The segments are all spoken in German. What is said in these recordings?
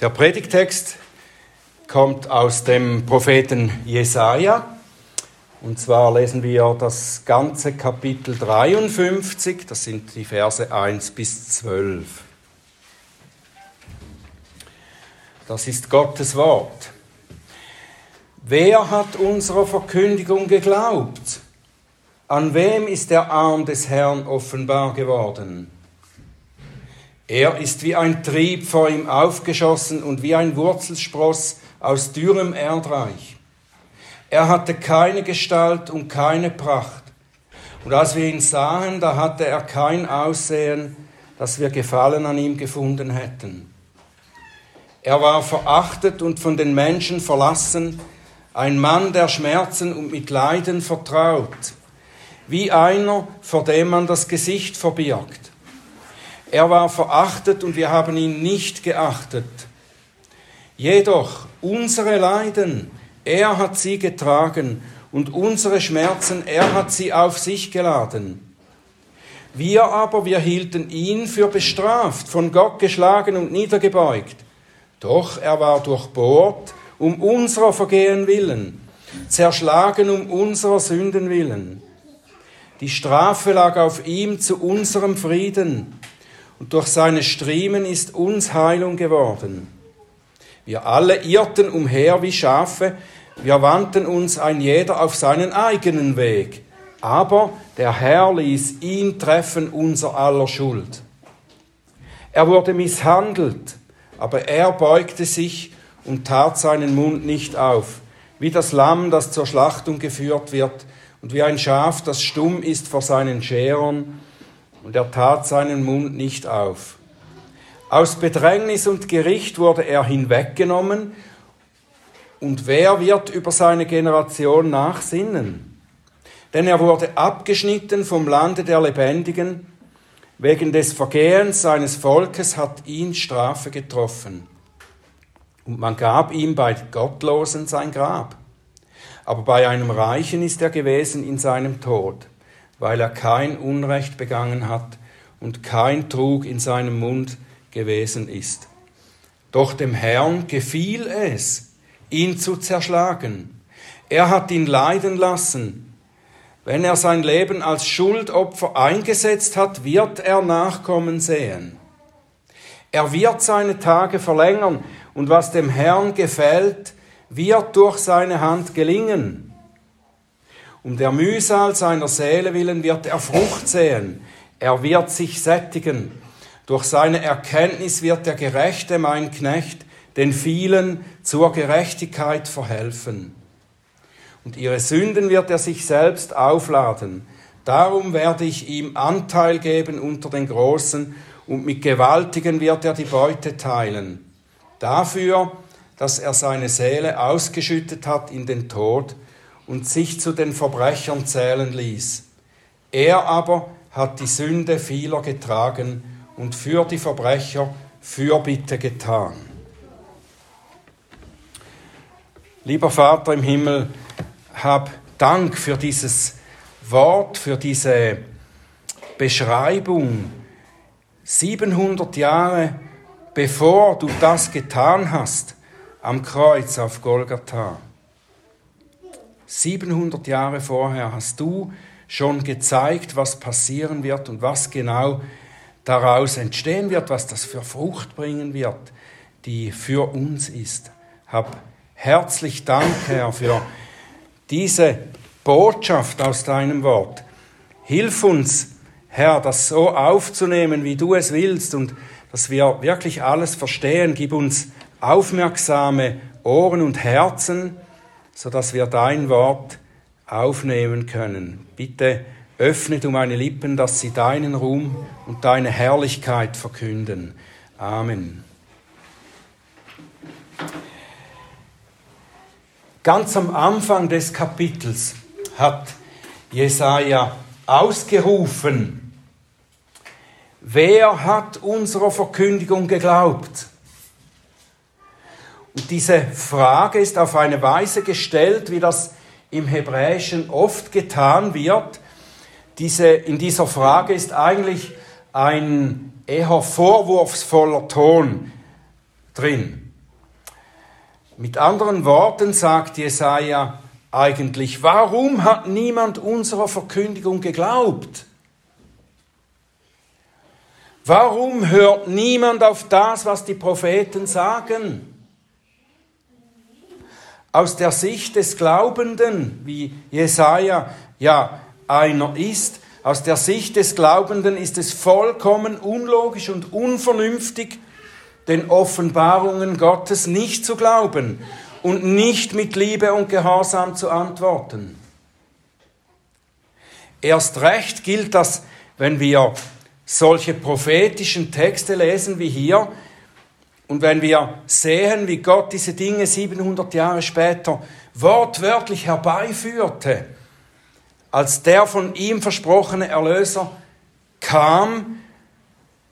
Der Predigtext kommt aus dem Propheten Jesaja. Und zwar lesen wir das ganze Kapitel 53, das sind die Verse 1 bis 12. Das ist Gottes Wort. Wer hat unserer Verkündigung geglaubt? An wem ist der Arm des Herrn offenbar geworden? Er ist wie ein Trieb vor ihm aufgeschossen und wie ein Wurzelspross aus dürrem Erdreich. Er hatte keine Gestalt und keine Pracht. Und als wir ihn sahen, da hatte er kein Aussehen, dass wir Gefallen an ihm gefunden hätten. Er war verachtet und von den Menschen verlassen, ein Mann, der Schmerzen und mit Leiden vertraut, wie einer, vor dem man das Gesicht verbirgt. Er war verachtet und wir haben ihn nicht geachtet. Jedoch unsere Leiden, er hat sie getragen und unsere Schmerzen, er hat sie auf sich geladen. Wir aber, wir hielten ihn für bestraft, von Gott geschlagen und niedergebeugt. Doch er war durchbohrt um unserer Vergehen willen, zerschlagen um unserer Sünden willen. Die Strafe lag auf ihm zu unserem Frieden und durch seine Striemen ist uns Heilung geworden. Wir alle irrten umher wie Schafe, wir wandten uns ein jeder auf seinen eigenen Weg, aber der Herr ließ ihn treffen unser aller Schuld. Er wurde misshandelt, aber er beugte sich und tat seinen Mund nicht auf, wie das Lamm, das zur Schlachtung geführt wird, und wie ein Schaf, das stumm ist vor seinen Scherern, und er tat seinen Mund nicht auf. Aus Bedrängnis und Gericht wurde er hinweggenommen, und wer wird über seine Generation nachsinnen? Denn er wurde abgeschnitten vom Lande der Lebendigen, wegen des Vergehens seines Volkes hat ihn Strafe getroffen. Und man gab ihm bei Gottlosen sein Grab. Aber bei einem Reichen ist er gewesen in seinem Tod weil er kein Unrecht begangen hat und kein Trug in seinem Mund gewesen ist. Doch dem Herrn gefiel es, ihn zu zerschlagen. Er hat ihn leiden lassen. Wenn er sein Leben als Schuldopfer eingesetzt hat, wird er Nachkommen sehen. Er wird seine Tage verlängern und was dem Herrn gefällt, wird durch seine Hand gelingen. Um der Mühsal seiner Seele willen wird er Frucht sehen. Er wird sich sättigen. Durch seine Erkenntnis wird der Gerechte, mein Knecht, den vielen zur Gerechtigkeit verhelfen. Und ihre Sünden wird er sich selbst aufladen. Darum werde ich ihm Anteil geben unter den Großen, und mit Gewaltigen wird er die Beute teilen. Dafür, dass er seine Seele ausgeschüttet hat in den Tod, und sich zu den Verbrechern zählen ließ. Er aber hat die Sünde vieler getragen und für die Verbrecher Fürbitte getan. Lieber Vater im Himmel, hab Dank für dieses Wort, für diese Beschreibung. 700 Jahre bevor du das getan hast am Kreuz auf Golgatha. 700 Jahre vorher hast du schon gezeigt, was passieren wird und was genau daraus entstehen wird, was das für Frucht bringen wird, die für uns ist. Hab herzlich Dank, Herr, für diese Botschaft aus deinem Wort. Hilf uns, Herr, das so aufzunehmen, wie du es willst und dass wir wirklich alles verstehen. Gib uns aufmerksame Ohren und Herzen, sodass wir dein Wort aufnehmen können. Bitte öffne du meine Lippen, dass sie deinen Ruhm und deine Herrlichkeit verkünden. Amen. Ganz am Anfang des Kapitels hat Jesaja ausgerufen: Wer hat unserer Verkündigung geglaubt? Und diese Frage ist auf eine Weise gestellt, wie das im Hebräischen oft getan wird. Diese, in dieser Frage ist eigentlich ein eher vorwurfsvoller Ton drin. Mit anderen Worten sagt Jesaja eigentlich, warum hat niemand unserer Verkündigung geglaubt? Warum hört niemand auf das, was die Propheten sagen? Aus der Sicht des Glaubenden, wie Jesaja ja einer ist, aus der Sicht des Glaubenden ist es vollkommen unlogisch und unvernünftig, den Offenbarungen Gottes nicht zu glauben und nicht mit Liebe und Gehorsam zu antworten. Erst recht gilt das, wenn wir solche prophetischen Texte lesen wie hier und wenn wir sehen, wie Gott diese Dinge 700 Jahre später wortwörtlich herbeiführte, als der von ihm versprochene Erlöser kam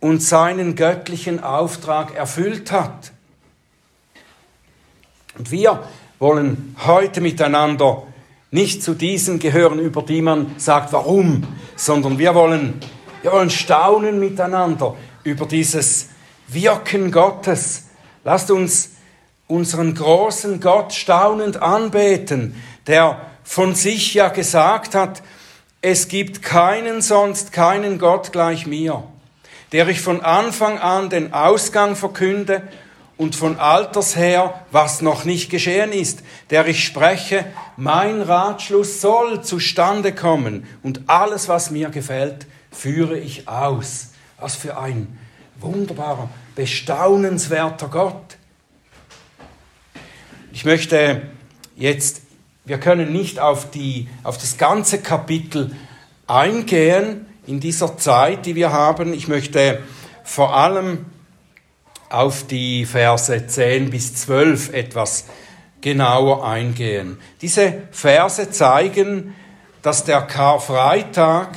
und seinen göttlichen Auftrag erfüllt hat. Und wir wollen heute miteinander nicht zu diesen gehören, über die man sagt, warum, sondern wir wollen wir wollen staunen miteinander über dieses Wirken Gottes. Lasst uns unseren großen Gott staunend anbeten, der von sich ja gesagt hat, es gibt keinen sonst, keinen Gott gleich mir, der ich von Anfang an den Ausgang verkünde und von Alters her, was noch nicht geschehen ist, der ich spreche, mein Ratschluss soll zustande kommen und alles, was mir gefällt, führe ich aus. Was für ein wunderbarer, bestaunenswerter Gott. Ich möchte jetzt, wir können nicht auf, die, auf das ganze Kapitel eingehen in dieser Zeit, die wir haben. Ich möchte vor allem auf die Verse 10 bis 12 etwas genauer eingehen. Diese Verse zeigen, dass der Karfreitag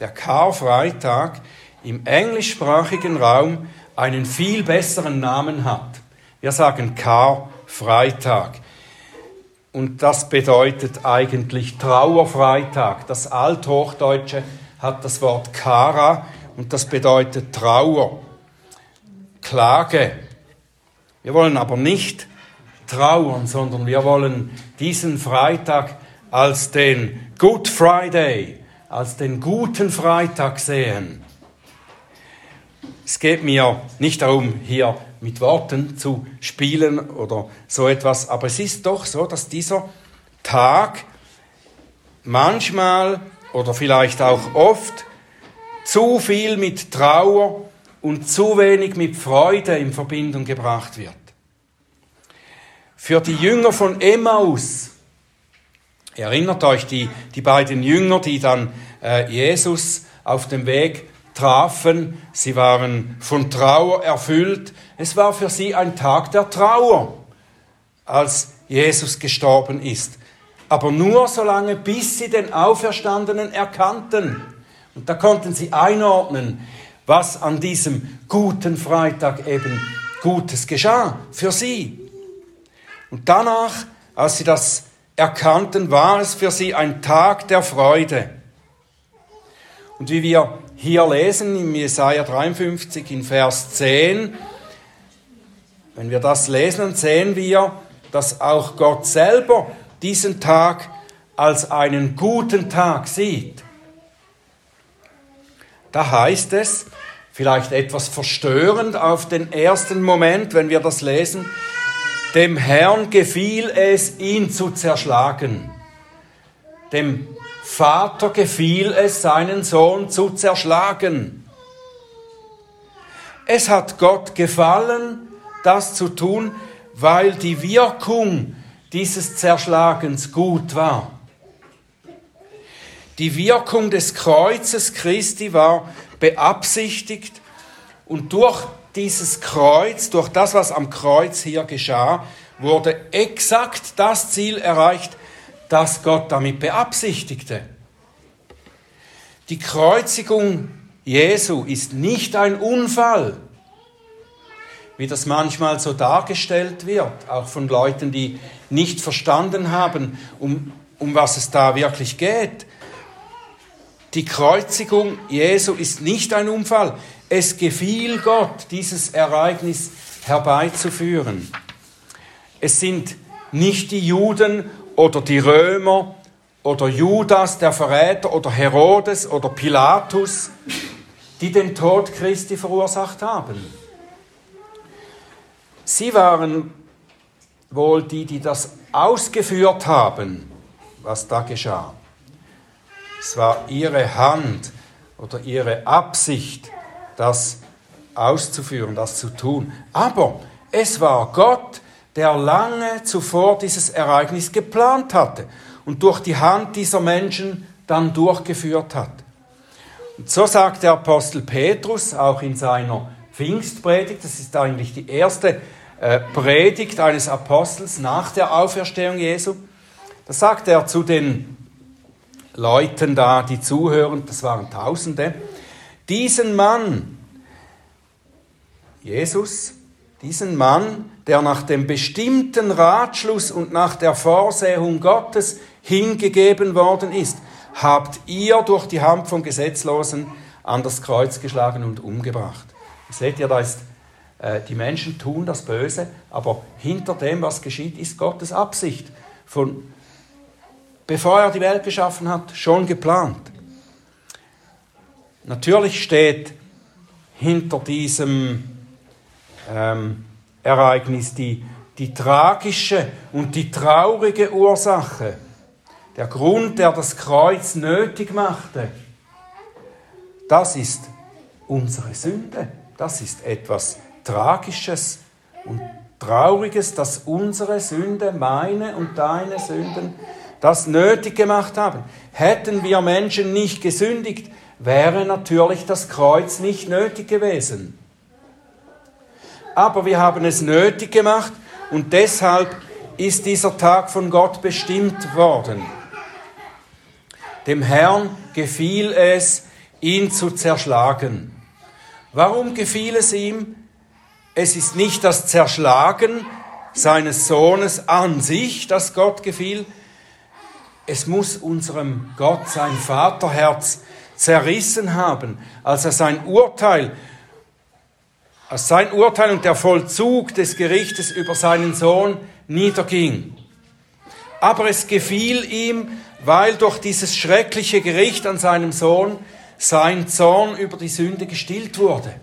der Karfreitag im englischsprachigen Raum einen viel besseren Namen hat. Wir sagen Karfreitag. Und das bedeutet eigentlich Trauerfreitag. Das Althochdeutsche hat das Wort Kara und das bedeutet Trauer, Klage. Wir wollen aber nicht trauern, sondern wir wollen diesen Freitag als den Good Friday, als den guten Freitag sehen. Es geht mir nicht darum, hier mit Worten zu spielen oder so etwas, aber es ist doch so, dass dieser Tag manchmal oder vielleicht auch oft zu viel mit Trauer und zu wenig mit Freude in Verbindung gebracht wird. Für die Jünger von Emmaus Erinnert euch die, die beiden Jünger, die dann äh, Jesus auf dem Weg trafen. Sie waren von Trauer erfüllt. Es war für sie ein Tag der Trauer, als Jesus gestorben ist. Aber nur so lange, bis sie den Auferstandenen erkannten. Und da konnten sie einordnen, was an diesem guten Freitag eben Gutes geschah für sie. Und danach, als sie das erkannten, war es für sie ein Tag der Freude. Und wie wir hier lesen im Jesaja 53 in Vers 10, wenn wir das lesen, dann sehen wir, dass auch Gott selber diesen Tag als einen guten Tag sieht. Da heißt es, vielleicht etwas verstörend auf den ersten Moment, wenn wir das lesen, dem Herrn gefiel es, ihn zu zerschlagen. Dem Vater gefiel es, seinen Sohn zu zerschlagen. Es hat Gott gefallen, das zu tun, weil die Wirkung dieses Zerschlagens gut war. Die Wirkung des Kreuzes Christi war beabsichtigt und durch dieses Kreuz, durch das, was am Kreuz hier geschah, wurde exakt das Ziel erreicht, das Gott damit beabsichtigte. Die Kreuzigung Jesu ist nicht ein Unfall, wie das manchmal so dargestellt wird, auch von Leuten, die nicht verstanden haben, um, um was es da wirklich geht. Die Kreuzigung Jesu ist nicht ein Unfall. Es gefiel Gott, dieses Ereignis herbeizuführen. Es sind nicht die Juden oder die Römer oder Judas, der Verräter, oder Herodes oder Pilatus, die den Tod Christi verursacht haben. Sie waren wohl die, die das ausgeführt haben, was da geschah. Es war ihre Hand oder ihre Absicht, das auszuführen, das zu tun. Aber es war Gott, der lange zuvor dieses Ereignis geplant hatte und durch die Hand dieser Menschen dann durchgeführt hat. Und so sagt der Apostel Petrus auch in seiner Pfingstpredigt, das ist eigentlich die erste äh, Predigt eines Apostels nach der Auferstehung Jesu, da sagt er zu den Leuten da, die zuhören, das waren Tausende, diesen Mann, Jesus, diesen Mann, der nach dem bestimmten Ratschluss und nach der Vorsehung Gottes hingegeben worden ist, habt ihr durch die Hand von Gesetzlosen an das Kreuz geschlagen und umgebracht. Seht ihr, da ist, äh, die Menschen tun das Böse, aber hinter dem, was geschieht, ist Gottes Absicht. Von, bevor er die Welt geschaffen hat, schon geplant. Natürlich steht hinter diesem ähm, Ereignis die, die tragische und die traurige Ursache der Grund, der das Kreuz nötig machte, das ist unsere Sünde. Das ist etwas Tragisches und Trauriges, dass unsere Sünde, meine und deine Sünden, das nötig gemacht haben. Hätten wir Menschen nicht gesündigt, wäre natürlich das Kreuz nicht nötig gewesen. Aber wir haben es nötig gemacht und deshalb ist dieser Tag von Gott bestimmt worden. Dem Herrn gefiel es, ihn zu zerschlagen. Warum gefiel es ihm? Es ist nicht das Zerschlagen seines Sohnes an sich, das Gott gefiel. Es muss unserem Gott sein Vaterherz zerrissen haben, als er sein Urteil, als sein Urteil und der Vollzug des Gerichtes über seinen Sohn niederging. Aber es gefiel ihm, weil durch dieses schreckliche Gericht an seinem Sohn sein Zorn über die Sünde gestillt wurde.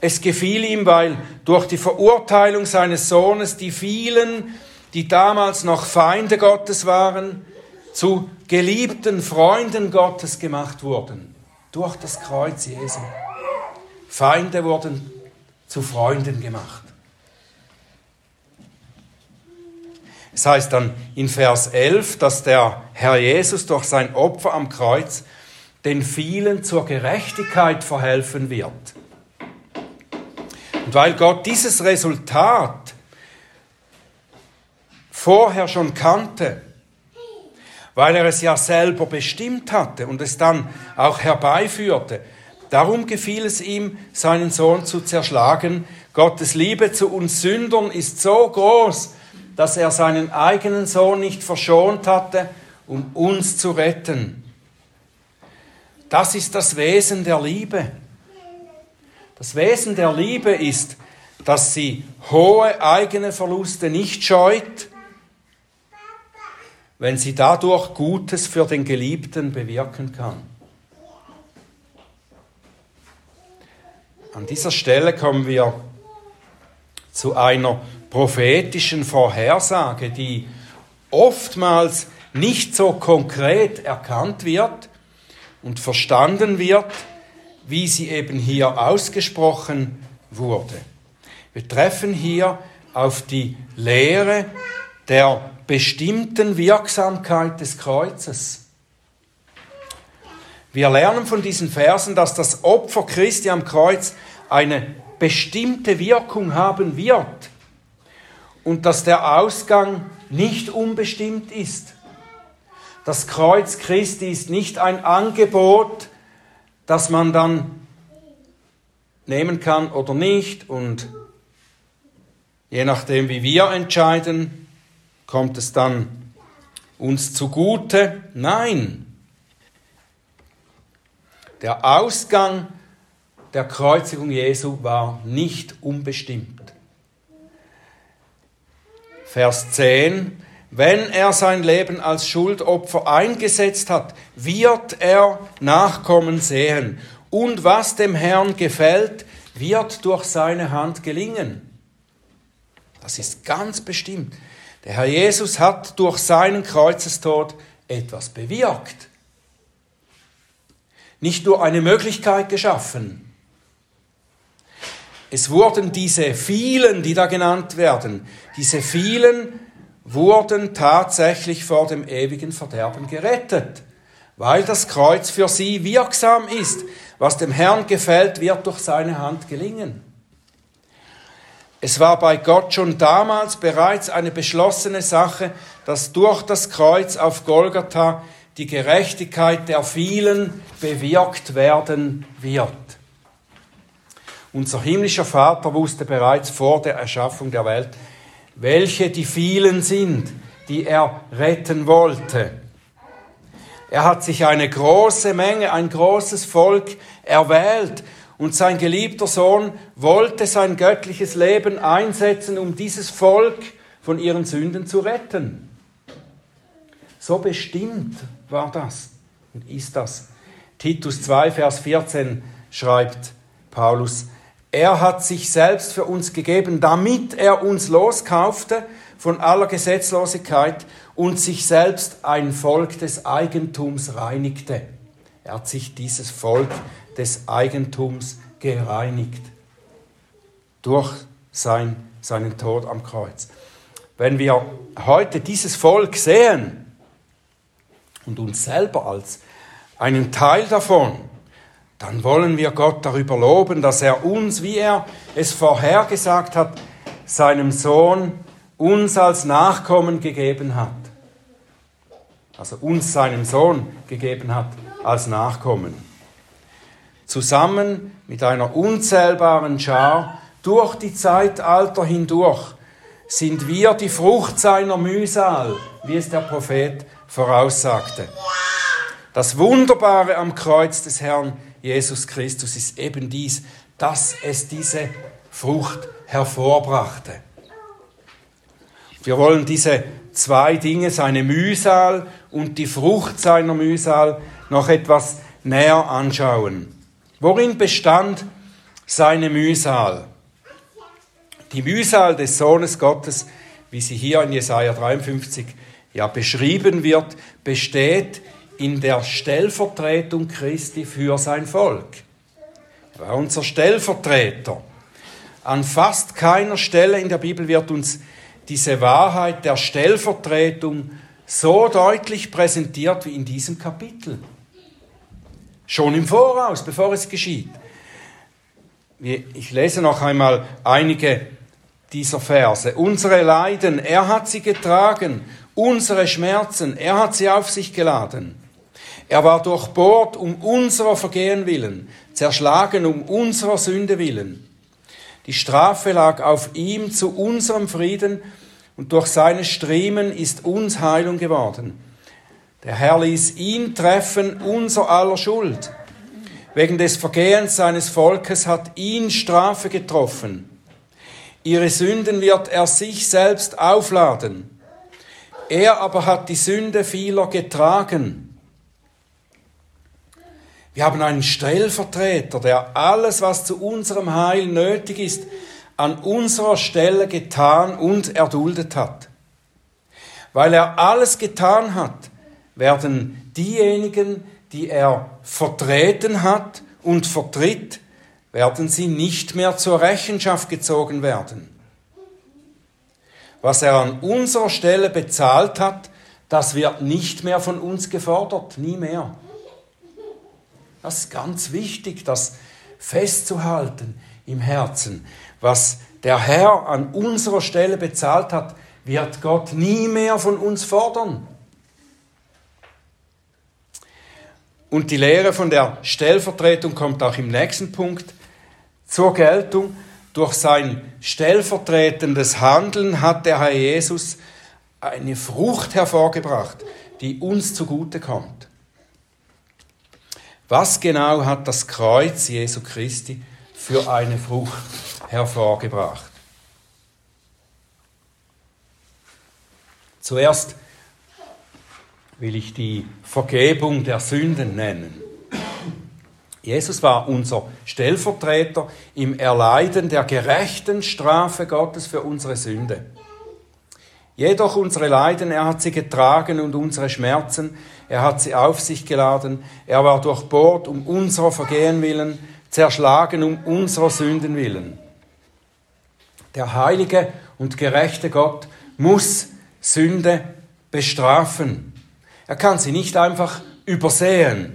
Es gefiel ihm, weil durch die Verurteilung seines Sohnes die vielen, die damals noch Feinde Gottes waren, zu geliebten Freunden Gottes gemacht wurden. Durch das Kreuz Jesu. Feinde wurden zu Freunden gemacht. Es heißt dann in Vers 11, dass der Herr Jesus durch sein Opfer am Kreuz den vielen zur Gerechtigkeit verhelfen wird. Und weil Gott dieses Resultat vorher schon kannte, weil er es ja selber bestimmt hatte und es dann auch herbeiführte, darum gefiel es ihm, seinen Sohn zu zerschlagen. Gottes Liebe zu uns Sündern ist so groß, dass er seinen eigenen Sohn nicht verschont hatte, um uns zu retten. Das ist das Wesen der Liebe. Das Wesen der Liebe ist, dass sie hohe eigene Verluste nicht scheut, wenn sie dadurch Gutes für den Geliebten bewirken kann. An dieser Stelle kommen wir zu einer prophetischen Vorhersage, die oftmals nicht so konkret erkannt wird und verstanden wird, wie sie eben hier ausgesprochen wurde. Wir treffen hier auf die Lehre der bestimmten Wirksamkeit des Kreuzes. Wir lernen von diesen Versen, dass das Opfer Christi am Kreuz eine bestimmte Wirkung haben wird und dass der Ausgang nicht unbestimmt ist. Das Kreuz Christi ist nicht ein Angebot, das man dann nehmen kann oder nicht und je nachdem, wie wir entscheiden, kommt es dann uns zugute. Nein, der Ausgang der Kreuzigung Jesu war nicht unbestimmt. Vers 10, wenn er sein Leben als Schuldopfer eingesetzt hat, wird er Nachkommen sehen. Und was dem Herrn gefällt, wird durch seine Hand gelingen. Das ist ganz bestimmt. Der Herr Jesus hat durch seinen Kreuzestod etwas bewirkt. Nicht nur eine Möglichkeit geschaffen. Es wurden diese vielen, die da genannt werden, diese vielen wurden tatsächlich vor dem ewigen Verderben gerettet, weil das Kreuz für sie wirksam ist. Was dem Herrn gefällt, wird durch seine Hand gelingen. Es war bei Gott schon damals bereits eine beschlossene Sache, dass durch das Kreuz auf Golgatha die Gerechtigkeit der vielen bewirkt werden wird. Unser himmlischer Vater wusste bereits vor der Erschaffung der Welt, welche die vielen sind, die er retten wollte. Er hat sich eine große Menge, ein großes Volk erwählt und sein geliebter Sohn wollte sein göttliches Leben einsetzen, um dieses Volk von ihren Sünden zu retten. So bestimmt war das und ist das. Titus 2, Vers 14 schreibt Paulus, er hat sich selbst für uns gegeben, damit er uns loskaufte von aller Gesetzlosigkeit und sich selbst ein Volk des Eigentums reinigte. Er hat sich dieses Volk des Eigentums gereinigt durch sein, seinen Tod am Kreuz. Wenn wir heute dieses Volk sehen und uns selber als einen Teil davon, dann wollen wir Gott darüber loben, dass er uns, wie er es vorhergesagt hat, seinem Sohn uns als Nachkommen gegeben hat. Also uns seinem Sohn gegeben hat als Nachkommen. Zusammen mit einer unzählbaren Schar durch die Zeitalter hindurch sind wir die Frucht seiner Mühsal, wie es der Prophet voraussagte. Das Wunderbare am Kreuz des Herrn Jesus Christus ist eben dies, dass es diese Frucht hervorbrachte. Wir wollen diese zwei Dinge, seine Mühsal und die Frucht seiner Mühsal, noch etwas näher anschauen. Worin bestand seine Mühsal? Die Mühsal des Sohnes Gottes, wie sie hier in Jesaja 53 ja beschrieben wird, besteht in der Stellvertretung Christi für sein Volk. Er war unser Stellvertreter. An fast keiner Stelle in der Bibel wird uns diese Wahrheit der Stellvertretung so deutlich präsentiert wie in diesem Kapitel. Schon im Voraus, bevor es geschieht. Ich lese noch einmal einige dieser Verse. Unsere Leiden, er hat sie getragen. Unsere Schmerzen, er hat sie auf sich geladen. Er war durchbohrt um unserer Vergehen willen, zerschlagen um unserer Sünde willen. Die Strafe lag auf ihm zu unserem Frieden und durch seine Striemen ist uns Heilung geworden. Der Herr ließ ihn treffen, unser aller Schuld. Wegen des Vergehens seines Volkes hat ihn Strafe getroffen. Ihre Sünden wird er sich selbst aufladen. Er aber hat die Sünde vieler getragen. Wir haben einen Stellvertreter, der alles, was zu unserem Heil nötig ist, an unserer Stelle getan und erduldet hat. Weil er alles getan hat, werden diejenigen, die er vertreten hat und vertritt, werden sie nicht mehr zur Rechenschaft gezogen werden. Was er an unserer Stelle bezahlt hat, das wird nicht mehr von uns gefordert, nie mehr. Das ist ganz wichtig, das festzuhalten im Herzen. Was der Herr an unserer Stelle bezahlt hat, wird Gott nie mehr von uns fordern. Und die Lehre von der Stellvertretung kommt auch im nächsten Punkt zur Geltung. Durch sein stellvertretendes Handeln hat der Herr Jesus eine Frucht hervorgebracht, die uns zugute kommt. Was genau hat das Kreuz Jesu Christi für eine Frucht hervorgebracht? Zuerst will ich die Vergebung der Sünden nennen. Jesus war unser Stellvertreter im Erleiden der gerechten Strafe Gottes für unsere Sünde. Jedoch unsere Leiden, er hat sie getragen und unsere Schmerzen, er hat sie auf sich geladen. Er war durchbohrt um unserer Vergehen willen, zerschlagen um unserer Sünden willen. Der heilige und gerechte Gott muss Sünde bestrafen. Er kann sie nicht einfach übersehen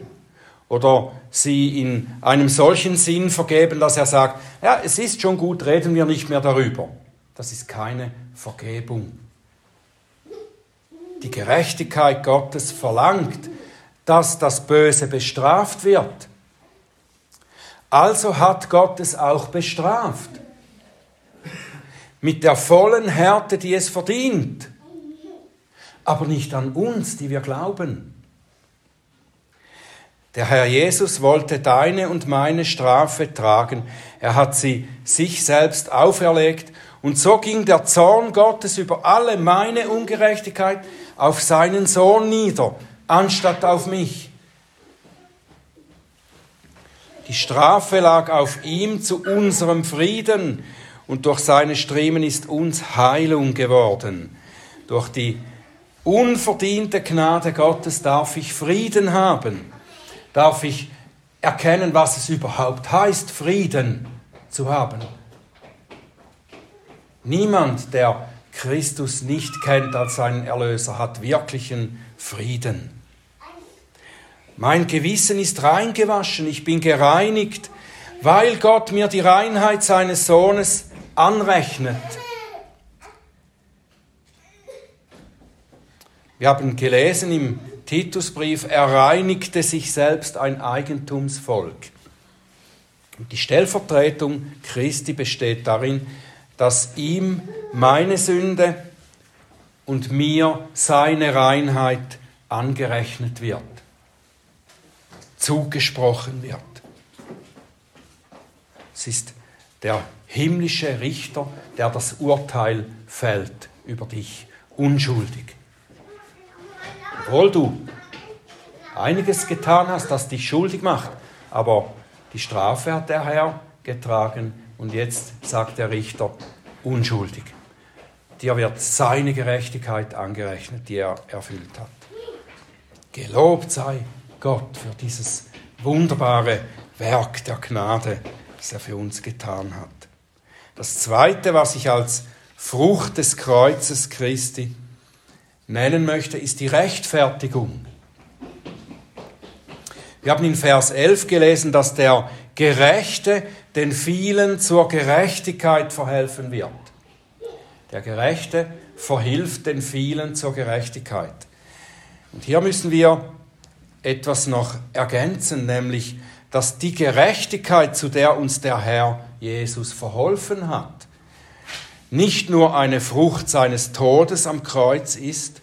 oder sie in einem solchen Sinn vergeben, dass er sagt, ja, es ist schon gut, reden wir nicht mehr darüber. Das ist keine Vergebung. Die Gerechtigkeit Gottes verlangt, dass das Böse bestraft wird. Also hat Gott es auch bestraft. Mit der vollen Härte, die es verdient. Aber nicht an uns, die wir glauben. Der Herr Jesus wollte deine und meine Strafe tragen. Er hat sie sich selbst auferlegt. Und so ging der Zorn Gottes über alle meine Ungerechtigkeit auf seinen Sohn nieder, anstatt auf mich. Die Strafe lag auf ihm zu unserem Frieden und durch seine Striemen ist uns Heilung geworden. Durch die unverdiente Gnade Gottes darf ich Frieden haben, darf ich erkennen, was es überhaupt heißt, Frieden zu haben. Niemand, der Christus nicht kennt als seinen Erlöser, hat wirklichen Frieden. Mein Gewissen ist reingewaschen, ich bin gereinigt, weil Gott mir die Reinheit seines Sohnes anrechnet. Wir haben gelesen im Titusbrief, er reinigte sich selbst ein Eigentumsvolk. Und die Stellvertretung Christi besteht darin, dass ihm meine Sünde und mir seine Reinheit angerechnet wird, zugesprochen wird. Es ist der himmlische Richter, der das Urteil fällt über dich, unschuldig. Obwohl du einiges getan hast, das dich schuldig macht, aber die Strafe hat der Herr getragen und jetzt sagt der Richter, unschuldig. Dir wird seine Gerechtigkeit angerechnet, die er erfüllt hat. Gelobt sei Gott für dieses wunderbare Werk der Gnade, das er für uns getan hat. Das Zweite, was ich als Frucht des Kreuzes Christi nennen möchte, ist die Rechtfertigung. Wir haben in Vers 11 gelesen, dass der Gerechte den vielen zur Gerechtigkeit verhelfen wird. Der Gerechte verhilft den vielen zur Gerechtigkeit. Und hier müssen wir etwas noch ergänzen, nämlich, dass die Gerechtigkeit, zu der uns der Herr Jesus verholfen hat, nicht nur eine Frucht seines Todes am Kreuz ist,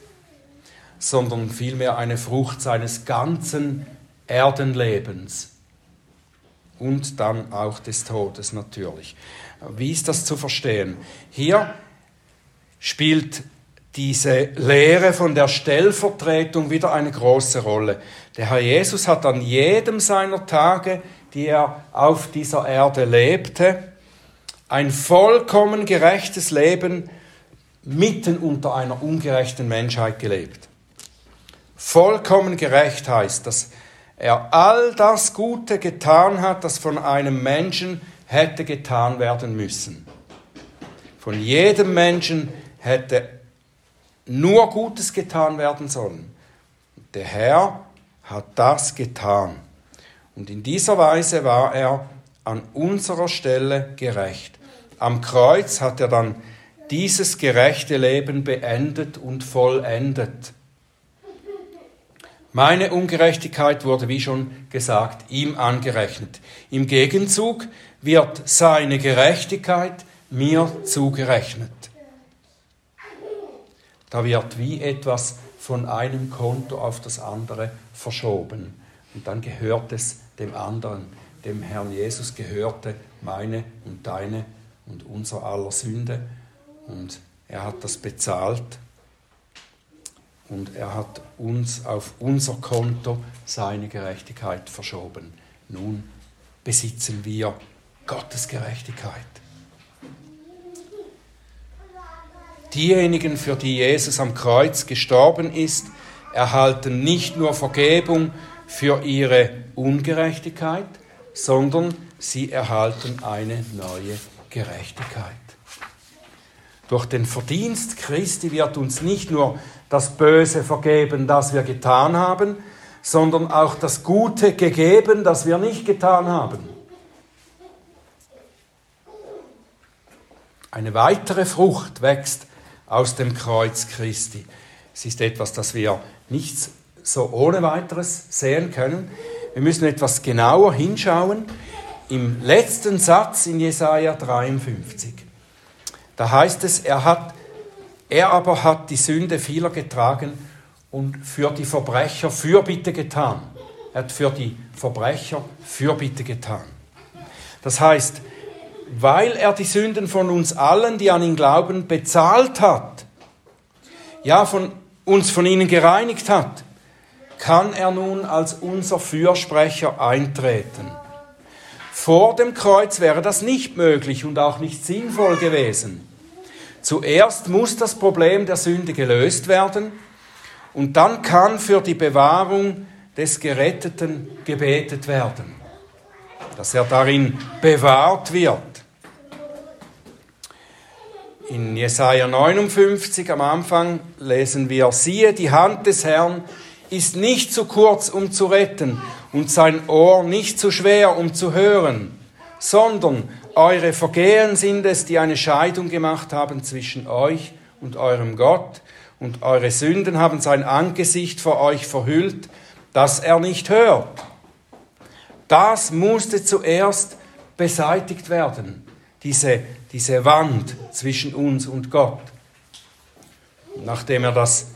sondern vielmehr eine Frucht seines ganzen Erdenlebens und dann auch des Todes natürlich. Wie ist das zu verstehen? Hier spielt diese Lehre von der Stellvertretung wieder eine große Rolle. Der Herr Jesus hat an jedem seiner Tage, die er auf dieser Erde lebte, ein vollkommen gerechtes Leben mitten unter einer ungerechten Menschheit gelebt. Vollkommen gerecht heißt, dass er all das Gute getan hat, das von einem Menschen hätte getan werden müssen. Von jedem Menschen hätte nur Gutes getan werden sollen. Der Herr hat das getan. Und in dieser Weise war er an unserer Stelle gerecht. Am Kreuz hat er dann dieses gerechte Leben beendet und vollendet. Meine Ungerechtigkeit wurde, wie schon gesagt, ihm angerechnet. Im Gegenzug wird seine Gerechtigkeit mir zugerechnet. Da wird wie etwas von einem Konto auf das andere verschoben. Und dann gehört es dem anderen. Dem Herrn Jesus gehörte meine und deine und unser aller Sünde. Und er hat das bezahlt und er hat uns auf unser Konto seine Gerechtigkeit verschoben. Nun besitzen wir Gottes Gerechtigkeit. Diejenigen, für die Jesus am Kreuz gestorben ist, erhalten nicht nur Vergebung für ihre Ungerechtigkeit, sondern sie erhalten eine neue Gerechtigkeit. Durch den Verdienst Christi wird uns nicht nur das Böse vergeben, das wir getan haben, sondern auch das Gute gegeben, das wir nicht getan haben. Eine weitere Frucht wächst aus dem Kreuz Christi. Es ist etwas, das wir nicht so ohne weiteres sehen können. Wir müssen etwas genauer hinschauen. Im letzten Satz in Jesaja 53, da heißt es, er, hat, er aber hat die Sünde vieler getragen und für die Verbrecher Fürbitte getan. Er hat für die Verbrecher Fürbitte getan. Das heißt, weil er die Sünden von uns allen, die an ihn glauben, bezahlt hat, ja, von uns von ihnen gereinigt hat, kann er nun als unser Fürsprecher eintreten. Vor dem Kreuz wäre das nicht möglich und auch nicht sinnvoll gewesen. Zuerst muss das Problem der Sünde gelöst werden und dann kann für die Bewahrung des Geretteten gebetet werden, dass er darin bewahrt wird. In Jesaja 59 am Anfang lesen wir: Siehe, die Hand des Herrn ist nicht zu kurz, um zu retten, und sein Ohr nicht zu schwer, um zu hören, sondern eure Vergehen sind es, die eine Scheidung gemacht haben zwischen euch und eurem Gott, und eure Sünden haben sein Angesicht vor euch verhüllt, dass er nicht hört. Das musste zuerst beseitigt werden, diese diese Wand zwischen uns und Gott. Nachdem er das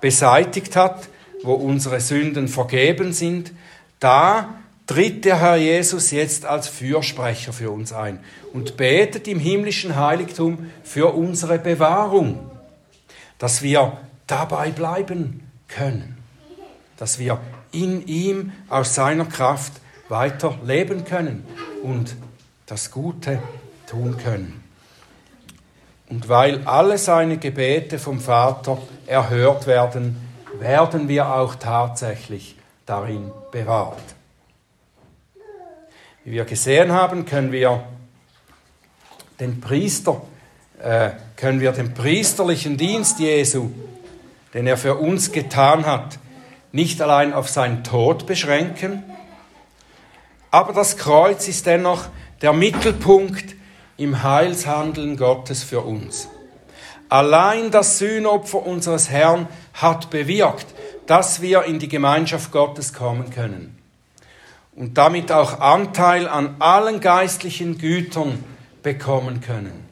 beseitigt hat, wo unsere Sünden vergeben sind, da tritt der Herr Jesus jetzt als Fürsprecher für uns ein und betet im himmlischen Heiligtum für unsere Bewahrung, dass wir dabei bleiben können, dass wir in ihm aus seiner Kraft weiter leben können und das Gute tun können. Und weil alle seine Gebete vom Vater erhört werden, werden wir auch tatsächlich darin bewahrt. Wie wir gesehen haben, können wir den Priester, äh, können wir den priesterlichen Dienst Jesu, den er für uns getan hat, nicht allein auf seinen Tod beschränken, aber das Kreuz ist dennoch der Mittelpunkt im Heilshandeln Gottes für uns. Allein das Sühnopfer unseres Herrn hat bewirkt, dass wir in die Gemeinschaft Gottes kommen können. Und damit auch Anteil an allen geistlichen Gütern bekommen können.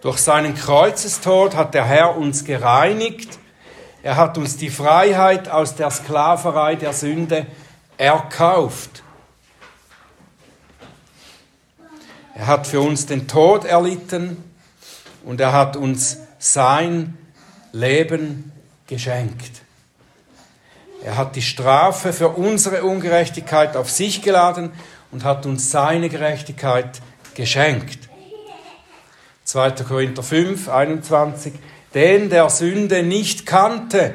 Durch seinen Kreuzestod hat der Herr uns gereinigt, er hat uns die Freiheit aus der Sklaverei der Sünde erkauft. Er hat für uns den Tod erlitten und er hat uns sein Leben geschenkt. Er hat die Strafe für unsere Ungerechtigkeit auf sich geladen und hat uns seine Gerechtigkeit geschenkt. 2. Korinther 5, 21. Den der Sünde nicht kannte,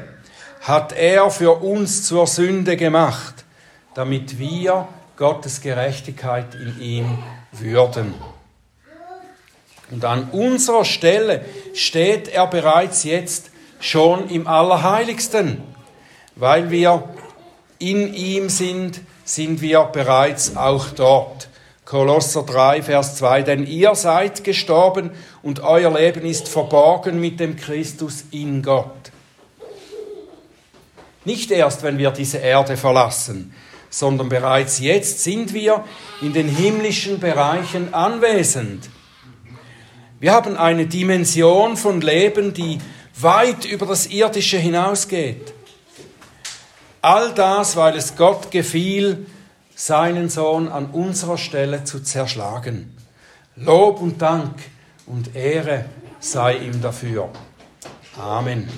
hat er für uns zur Sünde gemacht, damit wir Gottes Gerechtigkeit in ihm würden. Und an unserer Stelle steht er bereits jetzt schon im Allerheiligsten. Weil wir in ihm sind, sind wir bereits auch dort. Kolosser 3, Vers 2, denn ihr seid gestorben und euer Leben ist verborgen mit dem Christus in Gott. Nicht erst, wenn wir diese Erde verlassen, sondern bereits jetzt sind wir in den himmlischen Bereichen anwesend. Wir haben eine Dimension von Leben, die weit über das Irdische hinausgeht. All das, weil es Gott gefiel, seinen Sohn an unserer Stelle zu zerschlagen. Lob und Dank und Ehre sei ihm dafür. Amen.